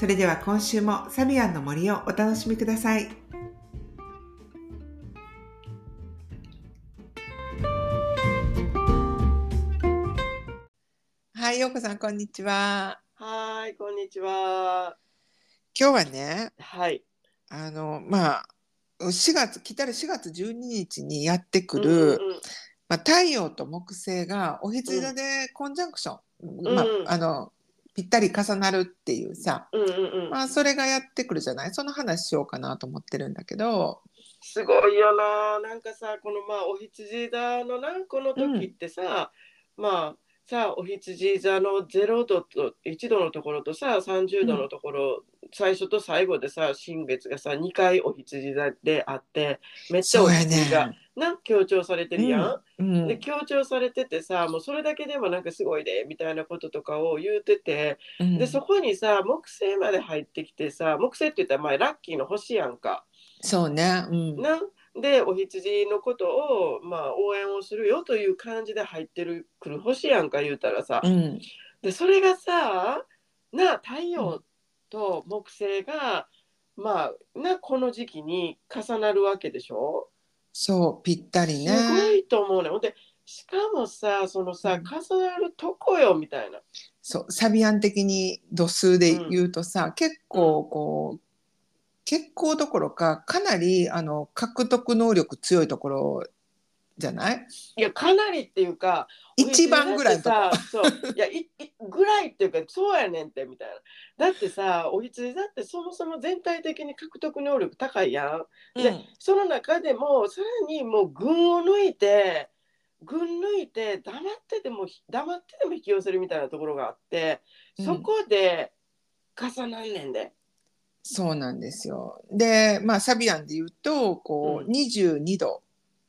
それでは今週もサビアンの森をお楽しみください。はい、ようこさんこんにちは。はい、こんにちは。今日はね、はい。あのまあ4月来たる4月12日にやってくる、うんうんまあ、太陽と木星がお羊座でコンジャンクション、んまあ、あのぴったり重なるっていうさ、うんうんうん。まあ、それがやってくるじゃない？その話しようかなと思ってるんだけど、すごいよな。なんかさ、このまあお羊座のなこの時ってさ、まあさお羊座の0度と1度のところとさ30度のところ、最初と最後でさ新月がさ2回お羊座であってめっちゃお羊が、ね。な強調されてるやん。うんで強調されててさもうそれだけでもなんかすごいでみたいなこととかを言うててうんでそこにさ木星まで入ってきてさ木星って言ったらまあラッキーの星やんか。そうね。うんなでお羊のことを、まあ、応援をするよという感じで入ってるくる星やんか言うたらさ、うん。でそれがさな太陽と木星が、まあなこの時期に重なるわけでしょ？そうぴったりすごね。いと思うねほんでしかもさそのさうん。重なるとこよみたいな。そうサビアン的に度数で言うとさ、結構こう結構どころかかなりあの獲得能力強いところじゃない？いやかなりっていうか一番ぐらいさそういやいいぐらいっていうかそうやねんってみたいな。だってさお羊だってそもそも全体的に獲得能力高いやん。でその中でもさらにもう群を抜いて群抜いて黙ってても黙ってでも引き寄せるみたいなところがあってそこで重なんねんで、そうなんですよ。で、まあ、サビアンで言うと、こう、うん22度。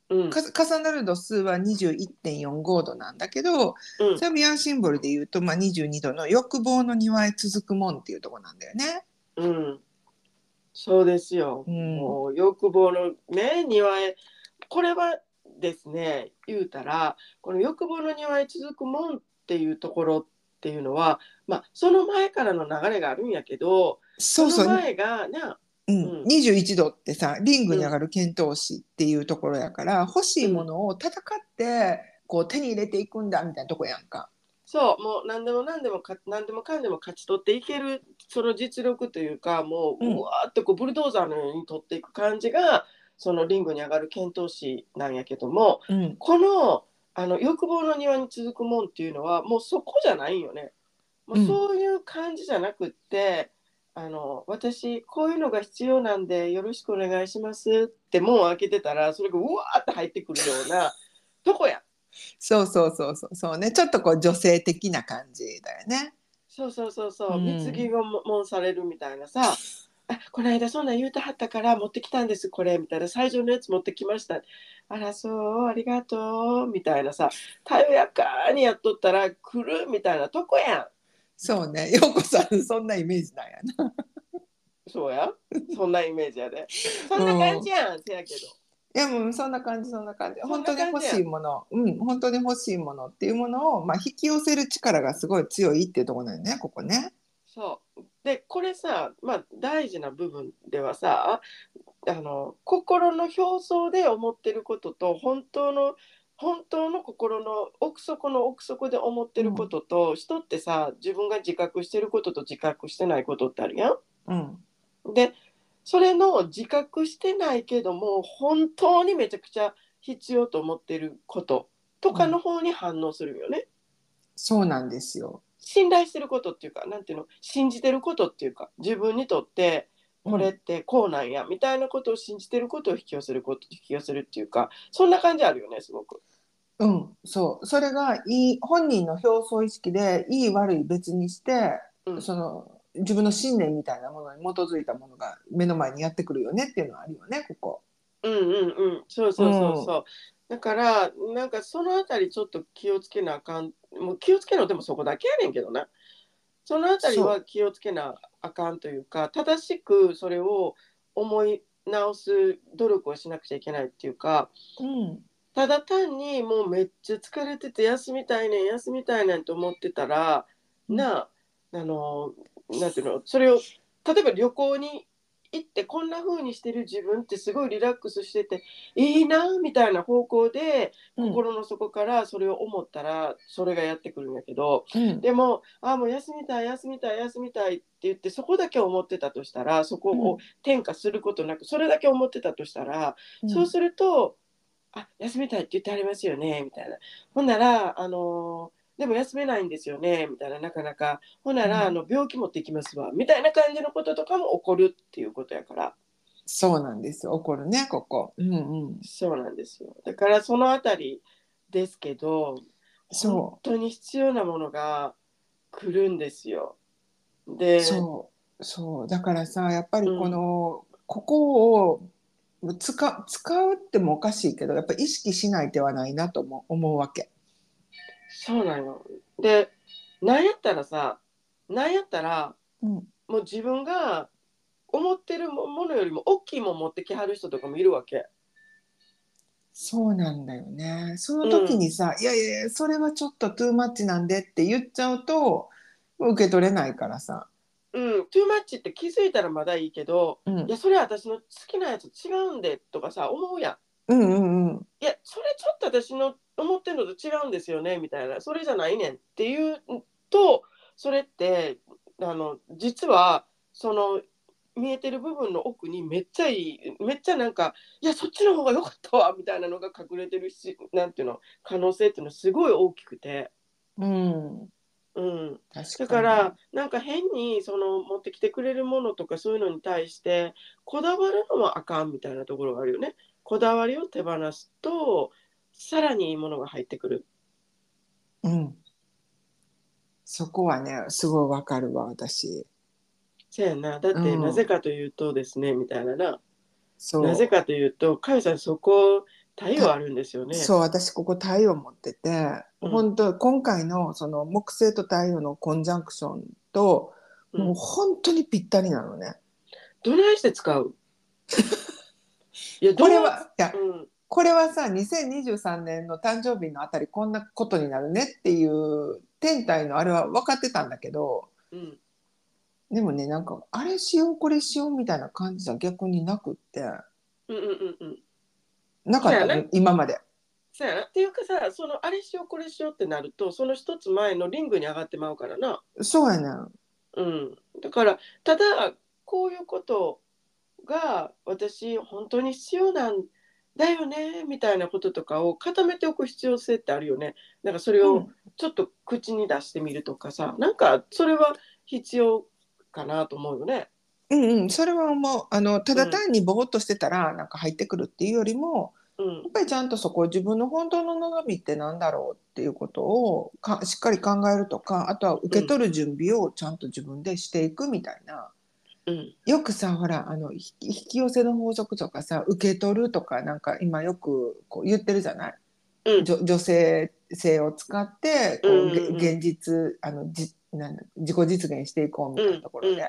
うんか重なる度数は21.45度なんだけど、うんサビアンシンボルで言うと、まあ、22度の欲望の庭へ続くもんっていうところなんだよね。うん、そうですよ。うんもう欲望のね庭へこれはですね言うたらこの欲望の庭へ続くもんっていうところっていうのはまあその前からの流れがあるんやけどそうそう。の前がなうん。うん。21度ってさリングに上がる遣唐使っていうところやから、欲しいものを戦ってこう手に入れていくんだみたいなとこやんか。そう。もう何でも何でもか何でもかんでも勝ち取っていけるその実力というかもううん。うわーっとこうブルドーザーのように取っていく感じがそのリングに上がる遣唐使なんやけどもうん、このあの欲望の庭に続くもんっていうのはもうそこじゃないんよね。もうんうそういう感じじゃなくって、あの私こういうのが必要なんでよろしくお願いしますって門を開けてたらそれがうわーって入ってくるような とこや。そうそうそうそうそうねちょっとこう女性的な感じだよね。そうそうそうそう、うん貢ぎがもされるみたいなさ。あこの間そんなん言うてはったから持ってきたんですこれみたいな。最初のやつ持ってきました。あらそうありがとうみたいなさ。たよやかにやっとったら来るみたいな。とこやん。そうね。陽子さんそんなイメージなんやな。そうや。そんなイメージやで。そんな感じやんせやけど。いやもうそんな感じそんな感じ。本当に欲しいもの。うん本当に欲しいものっていうものを、まあ、引き寄せる力がすごい強いっていうところだよねここね。そうでこれさまあ大事な部分ではさあの心の表層で思ってることと本当の本当の心の奥底の奥底で思ってることと、人ってさ自分が自覚してることと自覚してないことってあるやうんん。でそれの自覚してないけども本当にめちゃくちゃ必要と思ってることとかの方に反応するよね。そうなんですよ。信頼してることっていうかなんていうの？信じてることっていうか自分にとってこれってこうなんや、みたいなことを信じてることを引き寄せること引き寄せるっていうかそんな感じあるよねすごく。うん、そう。それがいい本人の表層意識でいい悪い別にして、うん。その自分の信念みたいなものに基づいたものが目の前にやってくるよねっていうのはあるよねここ。うんうんうん。そうそうそうそう、だからなんかそのあたりちょっと気をつけなあかん。もう気をつけるのでもそこだけやねんけどな。そのあたりは気をつけなあかんというか正しくそれを思い直す努力をしなくちゃいけないっていうかうん。ただ単にもうめっちゃ疲れてて休みたいねん休みたいねんと思ってたらなああのなんていうのそれを例えば旅行に行ってこんな風にしてる自分ってすごいリラックスしてていいなみたいな方向でうん。心の底からそれを思ったらそれがやってくるんやけどうん。でもあもう休みたい休みたい休みたいって言ってそこだけ思ってたとしたらそこを転嫁することなくそれだけ思ってたとしたらそうすると、あ休みたいって言ってありますよねみたいな。ほんなら、あのーでも休めないんですよねみたいな、なかなか。ほんなら、うんあの病気持ってきますわみたいな感じのこととかも起こるっていうことやから。そうなんですよ怒るねここ。うんうん、そうなんですよ。だからそのあたりですけど、そ本当に必要なものが来るんですよ。うで、そうそうだからさやっぱりこの、ここを使使うってもおかしいけどやっぱ意識しない手はないなとも思うわけ。そうなの。で、なんやったらさ、なんやったら、うんもう自分が思ってるもものよりも大きいもん持ってきはる人とかもいるわけ。そうなんだよね。その時にさ、いやいやいやそれはちょっとトゥーマッチなんでって言っちゃうと受け取れないからさ。うん、トゥーマッチって気づいたらまだいいけど、うんいや、それは私の好きなやつ違うんでとかさ、思うやん。うんうんうん。いや、それちょっと私の思ってるのと違うんですよねみたいな、それじゃないねんっていうと、それって、あの、実は、その、見えてる部分の奥にめっちゃいい、めっちゃなんか、いや、そっちの方が良かったわみたいなのが隠れてるし、なんていうの、可能性っていうのはすごい大きくて。うん、うん、確かに。だからなんか変にその持ってきてくれるものとかそういうのに対してこだわるのはあかんみたいなところがあるよね。こだわりを手放すとさらにいいものが入ってくる。うん。そこはね、すごいわかるわ、私。せやな。だってうんなぜかというとですね、みたいなな。そう。なぜかというと、かよさんそこ対応あるんですよね。そう、私ここ太陽持ってて、うん本当今回のその木星と太陽のコンジャンクションと、うんもう本当にぴったりなのね。どないして使う？いや、どれは、いや、うん、これはさ、2023年の誕生日のあたりこんなことになるねっていう天体のあれは分かってたんだけど、うん、でもね、なんか、あれしよう、これしようみたいな感じじゃ逆になくって、うん、うん、うん、うん。なかった？ね今まで。そうやな。っていうかさ、そのあれしようこれしようってなると、その一つ前のリングに上がってまうからな。そうやねん。うん、だからただこういうことが私本当に必要なんだよねみたいなこととかを固めておく必要性ってあるよね。なんかそれをうん。ちょっと口に出してみるとかさ、なんかそれは必要かなと思うよね。うんうん、それはもう。あのただ単にぼーっとしてたらなんか入ってくるっていうよりも、うん。やっぱりちゃんとそこ自分の本当の望みってなんだろうっていうことをかしっかり考えるとかあとは受け取る準備をちゃんと自分でしていくみたいな、うん。よくさほらあの引き寄せの法則とかさ受け取るとかなんか今よくこう言ってるじゃない、うん。女女性性を使ってこう、うんうん現実あのじなんだ自己実現していこうみたいなところで。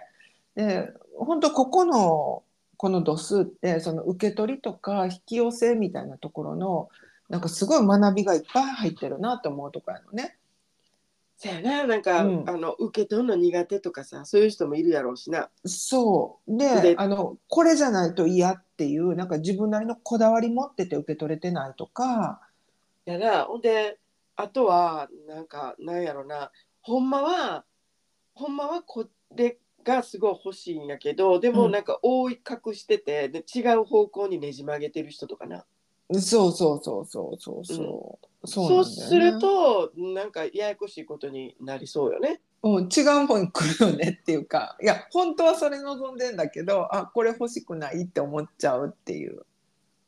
で本当ここのこの度数ってその受け取りとか引き寄せみたいなところのなんかすごい学びがいっぱい入ってるなと思うとこやのね。そやななんか、うんあの受け取るの苦手とかさそういう人もいるやろうしな。そうでであのこれじゃないと嫌っていうなんか自分なりのこだわり持ってて受け取れてないとかやなほんであとはなんかなんやろなほんまはほんまはこれがすごい欲しいんやけどでもうんなんか覆い隠しててで違う方向にねじ曲げてる人とかな。そうそうそうそうそうそう、そうそうするとなんかややこしいことになりそうよね。うん、違う方に来るよねっていうかいや本当はそれ望んでんだけどあこれ欲しくないって思っちゃうっていう。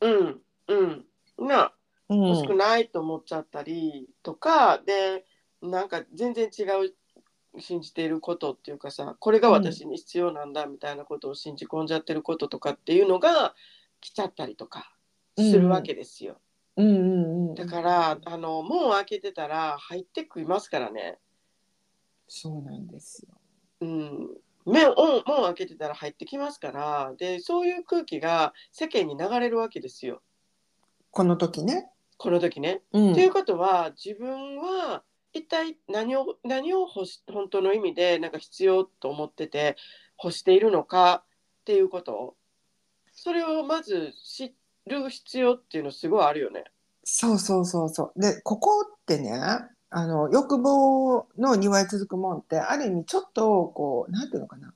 うんうんなうん欲しくないと思っちゃったりとか、でなんか全然違う信じていることっていうかさこれが私に必要なんだみたいなことを信じ込んじゃってることとかっていうのが来ちゃったりとかするわけですよ。うんうんうん、だからあの門を開けてたら入ってきますからね。そうなんですよ。うん目を門を開けてたら入ってきますからでそういう空気が世間に流れるわけですよこの時ね。この時ね。うんということは自分は一体何を何を欲し本当の意味でなんか必要と思ってて欲しているのかっていうことそれをまず知る必要っていうのすごいあるよね。そうそうそうそう。でここってねあの欲望の庭へ続くもんってある意味ちょっとこうなんていうのかな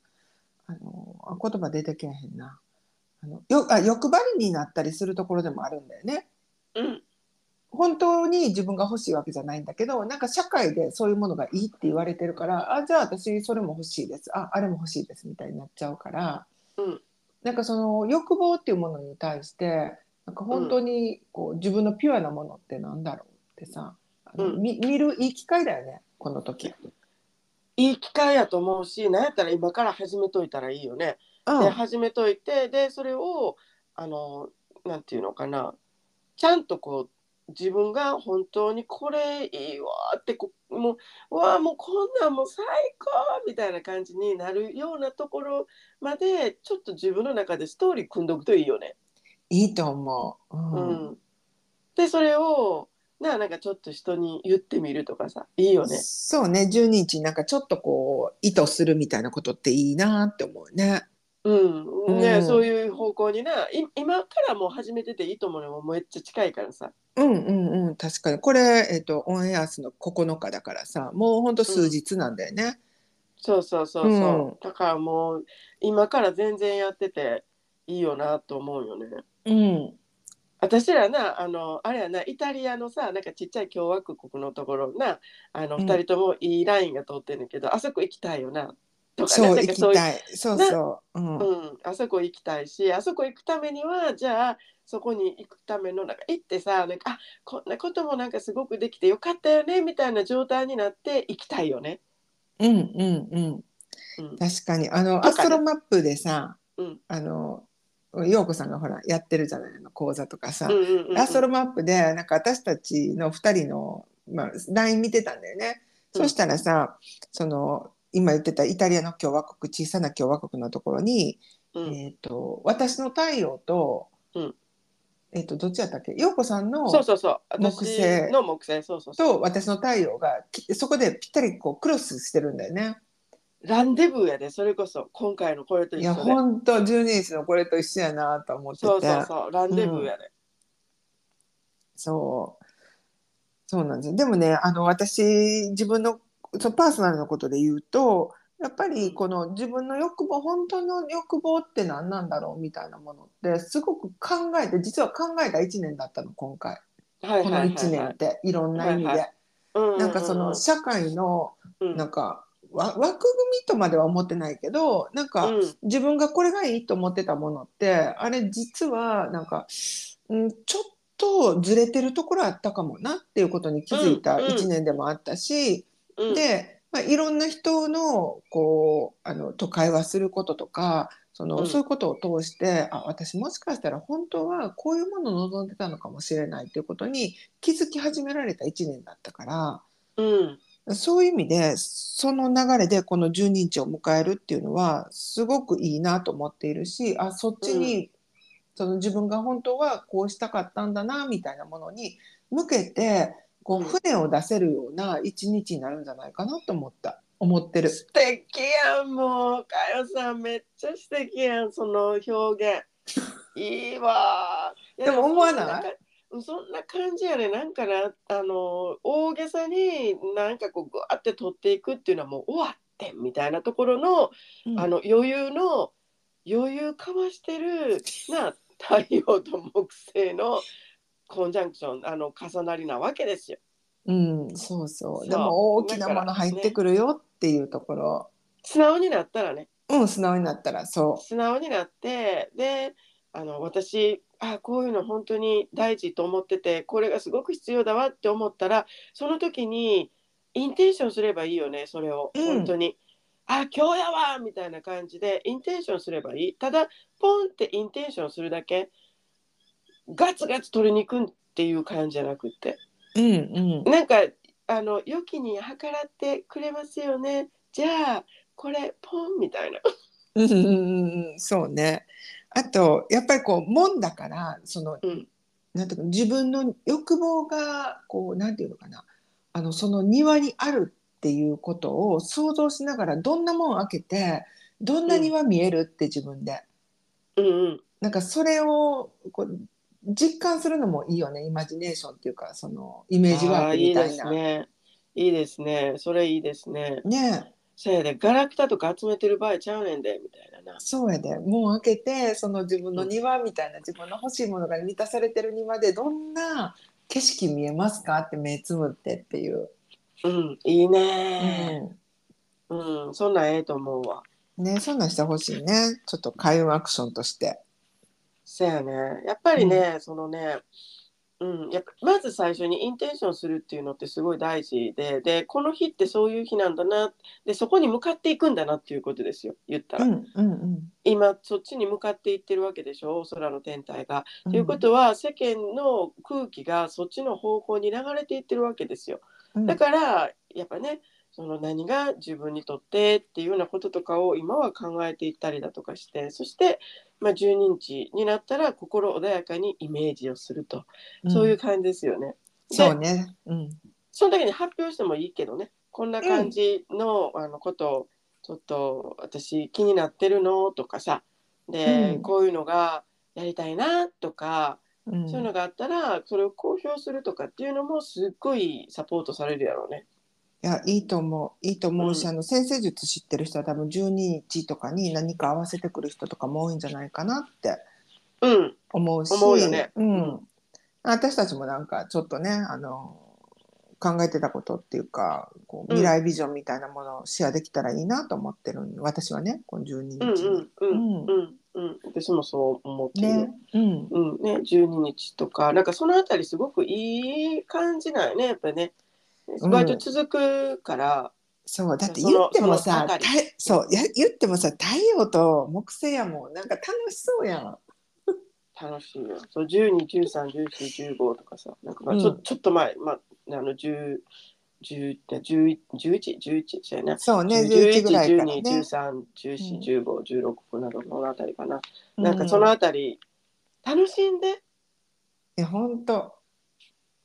あのあ言葉出てけえへんなあのよあ欲張りになったりするところでもあるんだよね。うん本当に自分が欲しいわけじゃないんだけどなんか社会でそういうものがいいって言われてるからあじゃあ私それも欲しいですああれも欲しいですみたいになっちゃうから、うんなんかその欲望っていうものに対してなんか本当にこう、自分のピュアなものってなんだろうってさうんみ見るいい機会だよねこの時。いい機会やと思うし何やったら今から始めといたらいいよね。うんで始めといてでそれをあのなんていうのかなちゃんとこう自分が本当にこれいいわってこもううわもうこんなんもう最高みたいな感じになるようなところまでちょっと自分の中でストーリー組んどくといいよね。いいと思う。ううんんでそれをななんかちょっと人に言ってみるとかさいいよね。そうね12日なんかちょっとこう意図するみたいなことっていいなって思うね。うん。ね、うん。そういう方向にない今からもう始めてていいと思うのもめっちゃ近いからさ。うんうんうん。確かに。これ、えっとオンエアスの9日だからさもうほんと数日なんだよね。そうそうそうそう、うん。だからもう今から全然やってていいよなと思うよね。うん。私らなあのあれやなイタリアのさなんかちっちゃい共和国のところなあのうん。二人ともいいラインが通ってんねんけど、あそこ行きたいよなとかそう行ねそういうきたい。そうそう。うん。うん、あそこ行きたいしあそこ行くためにはじゃあそこに行くためのなんか行ってさなんかあこんなこともなんかすごくできてよかったよねみたいな状態になって行きたいよね。うんうんうん。うん。確かに。あの、ね。アストロマップでさうん。あの陽子さんがほらやってるじゃないの講座とかさ、うんうんうんうん。アストロマップでなんか私たちの2人の、まあ、LINE 見てたんだよね。うん。そしたらさその今言ってたイタリアの共和国小さな共和国のところに、うん。えー、と私の太陽と,、うん。えー、とどっちやったっけ？陽子さんのそうそうそう。木私星の木星。そうそうそう。と私の太陽がきそこでぴったりこうクロスしてるんだよね。ランデブーやで。それこそ今回のこれといや一緒で。ほんと12日のこれと一緒やなと思ってて。そうそうそう。ランデブーやで、そう。そうなんですよ。でもねあの私自分のそのパーソナルのことで言うとやっぱりこの自分の欲望本当の欲望って何なんだろうみたいなものってすごく考えて実は考えた1年だったの今回。このはいはいはい、1年っていろんな意味で、はいはい。うんうんなんかその社会のうん。なんかわ枠組みとまでは思ってないけどなんかうん。自分がこれがいいと思ってたものってあれ実はなんか、うん、ちょっとずれてるところあったかもなっていうことに気づいたうんうん。1年でもあったし、うん。で、まあ、いろんな人のこうあのと会話することとかその、うん。そういうことを通してあ私もしかしたら本当はこういうものを望んでたのかもしれないっていうことに気づき始められた1年だったから。うん。そういう意味でその流れでこの12日を迎えるっていうのはすごくいいなと思っているしあそっちに、その自分が本当はこうしたかったんだなみたいなものに向けてこう船を出せるような一日になるんじゃないかなと思った。思ってる。素敵やんもう。かよさんめっちゃ素敵やんその表現。いいわでも思わない？そんな感じやね。なんかなあの大げさになんかこうぐわって取っていくっていうのはもう終わってんみたいなところの、うん。あの余裕の余裕かましてるな太陽と木星のコンジャンクションあの重なりなわけですよ。うん、そうそう。でも大きなもの入ってくるよっていうところ、素直になったらね。うん素直になったらそ素直になってであの私あこういうの本当に大事と思っててこれがすごく必要だわって思ったらその時にインテンションすればいいよねそれを、うん。本当に。あ今日やわみたいな感じでインテンションすればいい。ただポンってインテンションするだけガツガツ取りに行くっていう感じじゃなくって。うんうん。なんかあの良きに計らってくれますよね。じゃあこれポンみたいな。うんうんうんうん。そうね。あとやっぱりこう門だからその、うん。なんていうか自分の欲望がこうなんていうのかな。あのその庭にあるっていうことを想像しながらどんな門開けてどんな庭見えるって自分で、うんうん。なんかそれをこう実感するのもいいよね。イマジネーションっていうかそのイメージワークあーいいでみたいな。すね。いいですね。それいいですね。ね。そやで。ガラクタとか集めてる場合ちゃうねんでみたいなな。そうやで。門開けてその自分の庭みたいな自分の欲しいものが満たされてる庭でどんな景色見えますかって目つむってっていう、うんいいね。うん、そんなんええと思うわ。ねそんなんしてほしいね。ちょっと開運アクションとして。そやね。やっぱりね、そのねうん、やっぱまず最初にインテンションするっていうのってすごい大事ででこの日ってそういう日なんだなでそこに向かっていくんだなっていうことですよ。言ったら、うんうんうん。今そっちに向かっていってるわけでしょ空の天体が。うん。ということは世間の空気がそっちの方向に流れていってるわけですよ。うん。だからやっぱねその何が自分にとってっていうようなこととかを今は考えていったりだとかしてそして、まあ、12日になったら心穏やかにイメージをすると、そういう感じですよね。でそうね。うん。その時に発表してもいいけどね。こんな感じの,、あのことをちょっと私気になってるのとかさ。で、うん。こういうのがやりたいなとか、うん。そういうのがあったらそれを公表するとかっていうのもすっごいサポートされるやろうね。いやいいと思う。いいと思うし、うん。あの先生術知ってる人は多分12日とかに何か合わせてくる人とかも多いんじゃないかなってうん、思うし思うよね。うん。うん私たちもなんかちょっとねあの考えてたことっていうかこううん。未来ビジョンみたいなものをシェアできたらいいなと思ってるん私はねこの12日うん、うん、に。うん、うん、うん、私もそう思ってる。ね。うん。うん。ね、12日とかなんかそのあたりすごくいい感じなんよねやっぱね。うん割と続くから、そうだって言ってもさそうや言ってもさ太陽と木星やもんなんか楽しそうやん。楽しいよ。そう12、13、14、15とかさ、なんかまあうんちょ,、ちょっと前、まあ、あの10、10 11、11、11そうやな。そうね11 11ぐらいから12、ね。13、14、15、16などのあたりかな。うなんかそのあたり、楽しんで、いや本当。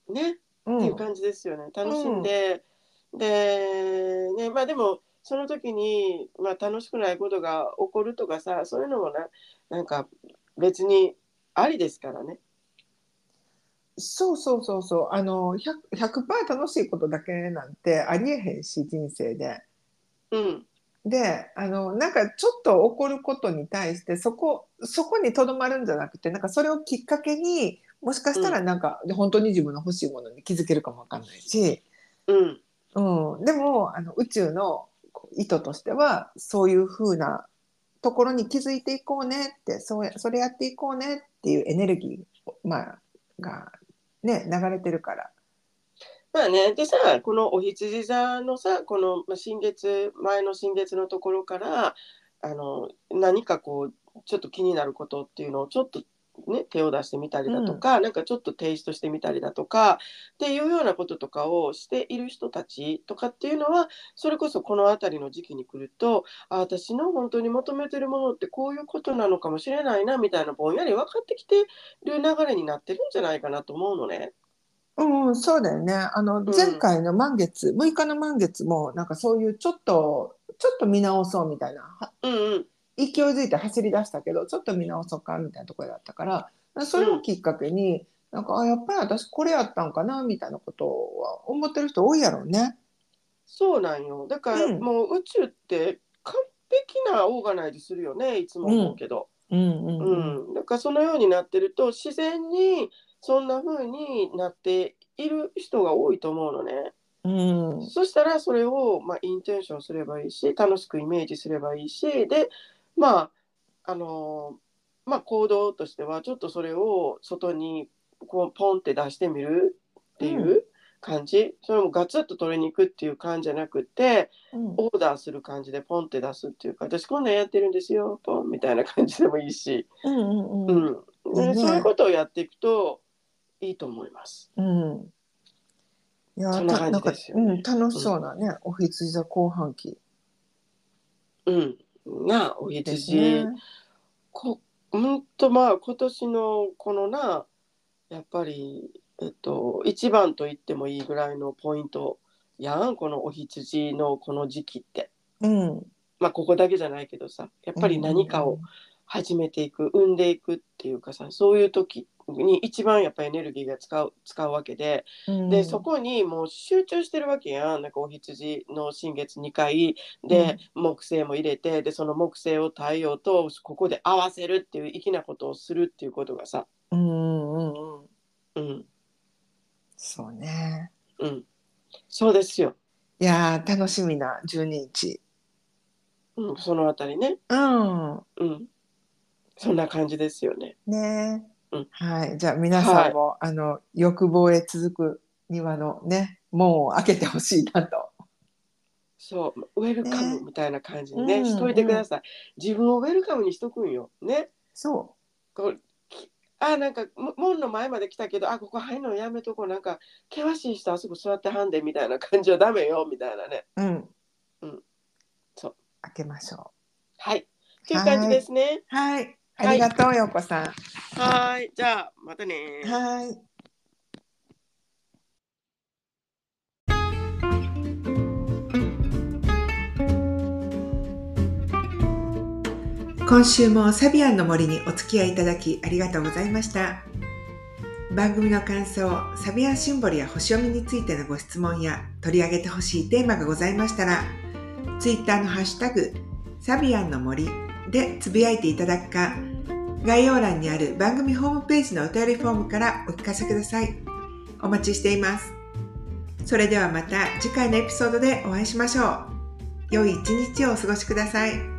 ね、うっていうん感じですよね。楽しんで、で、ね、まあでも、その時に、まあ、楽しくないことが起こるとかさ、そういうのもな、なんか別にありですからね。そうそうそうそうあの 100%, 100楽しいことだけなんてありえへんし人生で。うん。であのなんかちょっと起こることに対してそこそこにとどまるんじゃなくてなんかそれをきっかけにもしかしたらなんか、本当に自分の欲しいものに気づけるかもわかんないし、うん。うん、でもあの宇宙の意図としてはそういう風なところに気づいていこうねってそうやそれやっていこうねっていうエネルギー、まあ、が、ね、流れてるから。まあね、でさ、このお羊座のさ、このまあ新月、前の新月のところから、あの、何かこう、ちょっと気になることっていうのをちょっとね、手を出してみたりだとか、なんかちょっとテイストしてみたりだとか、っていうようなこととかをしている人たちとかっていうのは、それこそこの辺りの時期に来ると、あ、私の本当に求めてるものってこういうことなのかもしれないな、みたいなぼんやり分かってきてる流れになってるんじゃないかなと思うのね。うん、うんそうだよね。あの、ん前回の満月、6日の満月も、なんかそういうちょっと、ちょっと見直そうみたいな、はうんうん。勢いづいて走り出したけど、ちょっと見直そうかみたいなところだったから、それをきっかけに、なんか、あ、やっぱり私これやったんかなみたいなことは思ってる人多いやろうね。そうなんよ。だからうんもう宇宙って完璧なオーガナイズするよね、いつも思うけど。うんううんん。だからそのようになってると自然にそんな風になっている人が多いと思うのね。うん。そしたらそれを、まあ、インテンションすればいいし楽しくイメージすればいいしでまああのまあ行動としてはちょっとそれを外にこうポンって出してみるっていう感じ。それもガツッと取りに行くっていう感じじゃなくてうん。オーダーする感じでポンって出すっていうか私こんなんやってるんですよポンみたいな感じでもいいし、うんうんううん。んね。ねそういうことをやっていくといいと思います。うん。いやそんなんかですよね。うん楽しそうなね、お羊座後半期。うん、なあおでね。こうんとまあ今年のこのなやっぱりえっと一番と言ってもいいぐらいのポイントやんこのお羊のこの時期ってうん。まあここだけじゃないけどさやっぱり何かを始めていく生んでいくっていうかさそういう時に一番やっぱりエネルギーが使う使うわけでうん、でそこにもう集中してるわけやん。なんかお羊の新月2回。で、木星も入れてでその木星を太陽とここで合わせるっていう粋なことをするっていうことがさ。うんうんうんうん。うん。そうね。うん。そうですよ、いやー楽しみな12日。うん、そのあたりね。うん。うんそんな感じですよね。ね、うん。はい。じゃあ皆さんも、あの欲望へ続く庭のね門を開けてほしいなと。そう。ウェルカムねみたいな感じにねうんしといてください、自分をウェルカムにしとくんよ。ね。そこうきあなんかも門の前まで来たけどあここ入るのやめとこう。なんか険しい人あそこ座ってはんでみたいな感じはダメよみたいなね。う。うん。うん。そう。開けましょはい。っていう感じですね。う。はい。ありがとう、ようこさん。はーいじゃあまたねはい。今週もサビアンの森にお付き合いいただきありがとうございました番組の感想サビアンシンボルや星読みについてのご質問や取り上げてほしいテーマがございましたらツイッターのハッシュタグサビアンの森でつぶやいていただくか概要欄にある番組ホームページのお便りフォームからお聞かせください。お待ちしています。それではまた次回のエピソードでお会いしましょう。良い一日をお過ごしください。